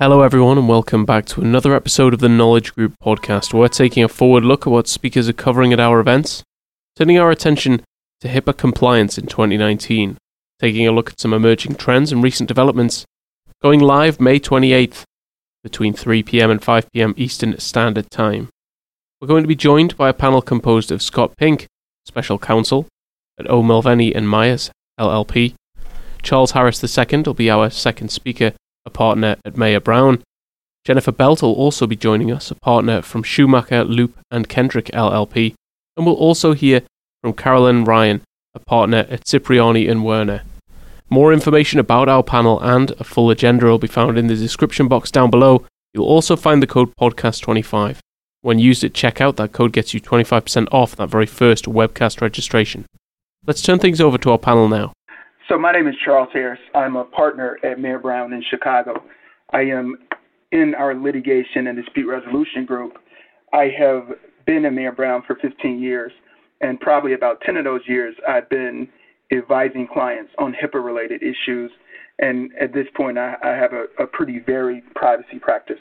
Hello, everyone, and welcome back to another episode of the Knowledge Group podcast. Where we're taking a forward look at what speakers are covering at our events, turning our attention to HIPAA compliance in 2019, taking a look at some emerging trends and recent developments, going live May 28th between 3 pm and 5 pm Eastern Standard Time. We're going to be joined by a panel composed of Scott Pink, Special Counsel at O'Melveny and Myers, LLP. Charles Harris II will be our second speaker a partner at Mayer Brown. Jennifer Belt will also be joining us, a partner from Shumaker, Loop, and Kendrick LLP, and we'll also hear from Carolyn Ryan, a partner at Cipriani and Werner. More information about our panel and a full agenda will be found in the description box down below. You'll also find the code podcast25. When used at checkout, that code gets you 25% off that very first webcast registration. Let's turn things over to our panel now. So my name is Charles Harris. I'm a partner at Mayer Brown in Chicago. I am in our litigation and dispute resolution group. I have been in Mayer Brown for 15 years, and probably about 10 of those years I've been advising clients on HIPAA-related issues. And at this point, I, I have a, a pretty varied privacy practice.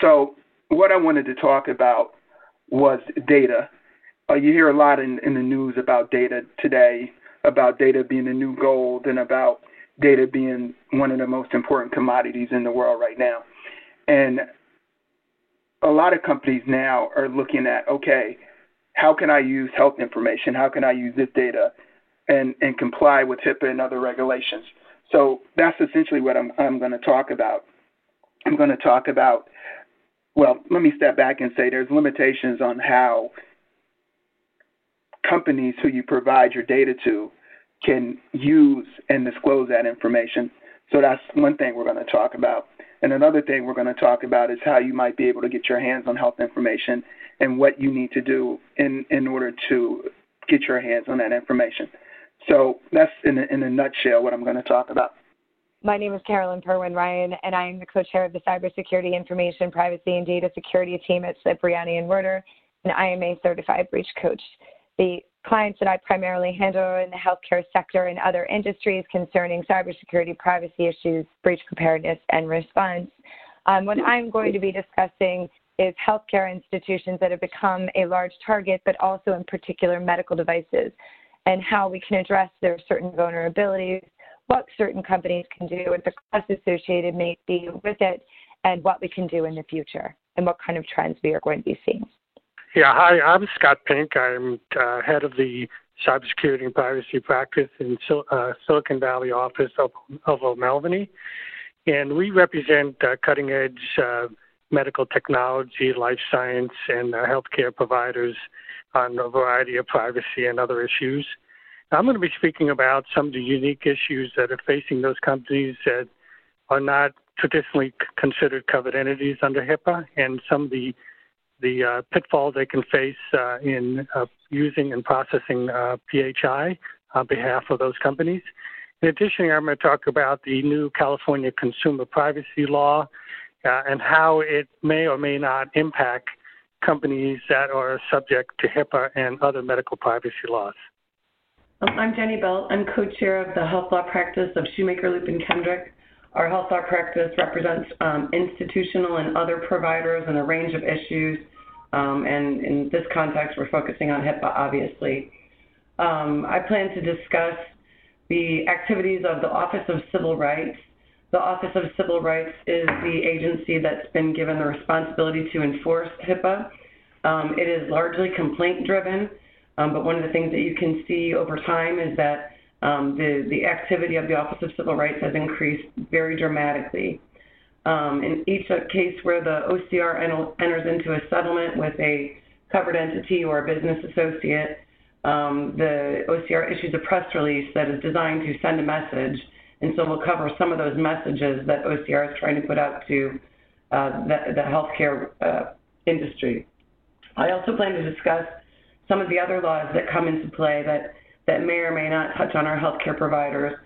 So what I wanted to talk about was data. Uh, you hear a lot in, in the news about data today about data being the new gold and about data being one of the most important commodities in the world right now. And a lot of companies now are looking at okay, how can I use health information? How can I use this data and, and comply with HIPAA and other regulations? So that's essentially what I'm, I'm going to talk about. I'm going to talk about, well, let me step back and say there's limitations on how companies who you provide your data to can use and disclose that information. So that's one thing we're going to talk about. And another thing we're going to talk about is how you might be able to get your hands on health information and what you need to do in, in order to get your hands on that information. So that's in a, in a nutshell what I'm going to talk about. My name is Carolyn Purwin Ryan, and I am the co-chair of the Cybersecurity Information Privacy and Data Security team at Cipriani and Werner, and I am a certified breach coach. The clients that I primarily handle are in the healthcare sector and other industries concerning cybersecurity, privacy issues, breach preparedness, and response. Um, what I'm going to be discussing is healthcare institutions that have become a large target, but also in particular medical devices, and how we can address their certain vulnerabilities, what certain companies can do, what the costs associated may be with it, and what we can do in the future, and what kind of trends we are going to be seeing. Yeah, hi, I'm Scott Pink. I'm uh, head of the cybersecurity and privacy practice in Sil- uh, Silicon Valley office of, of O'Melveny. And we represent uh, cutting edge uh, medical technology, life science, and uh, healthcare providers on a variety of privacy and other issues. I'm going to be speaking about some of the unique issues that are facing those companies that are not traditionally considered covered entities under HIPAA and some of the the uh, pitfalls they can face uh, in uh, using and processing uh, PHI on behalf of those companies. In addition, I'm going to talk about the new California Consumer Privacy Law uh, and how it may or may not impact companies that are subject to HIPAA and other medical privacy laws. I'm Jenny Belt. I'm co-chair of the health law practice of Shumaker Loop, and Kendrick. Our health law practice represents um, institutional and other providers in a range of issues. Um, and in this context, we're focusing on HIPAA, obviously. Um, I plan to discuss the activities of the Office of Civil Rights. The Office of Civil Rights is the agency that's been given the responsibility to enforce HIPAA. Um, it is largely complaint driven, um, but one of the things that you can see over time is that um, the, the activity of the Office of Civil Rights has increased very dramatically. Um, in each case where the OCR enters into a settlement with a covered entity or a business associate, um, the OCR issues a press release that is designed to send a message. And so we'll cover some of those messages that OCR is trying to put out to uh, the, the, healthcare uh, industry. I also plan to discuss some of the other laws that come into play that that may or may not touch on our healthcare providers.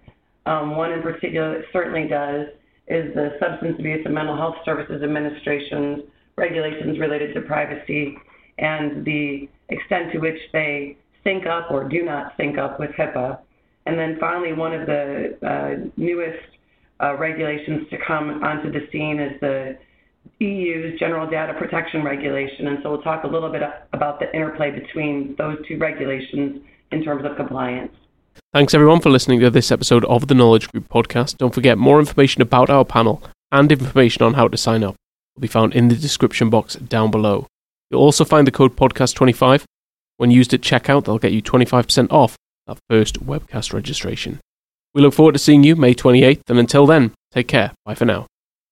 Um, one in particular that certainly does is the Substance Abuse and Mental Health Services Administration's regulations related to privacy and the extent to which they sync up or do not sync up with HIPAA. And then finally, one of the uh, newest uh, regulations to come onto the scene is the EU's General Data Protection Regulation, and so we'll talk a little bit about the interplay between those two regulations in terms of compliance. Thanks everyone for listening to this episode of the Knowledge Group podcast. Don't forget more information about our panel and information on how to sign up will be found in the description box down below. You'll also find the code podcast25. When used at checkout, they'll get you 25% off that first webcast registration. We look forward to seeing you May 28th, and until then, take care. Bye for now.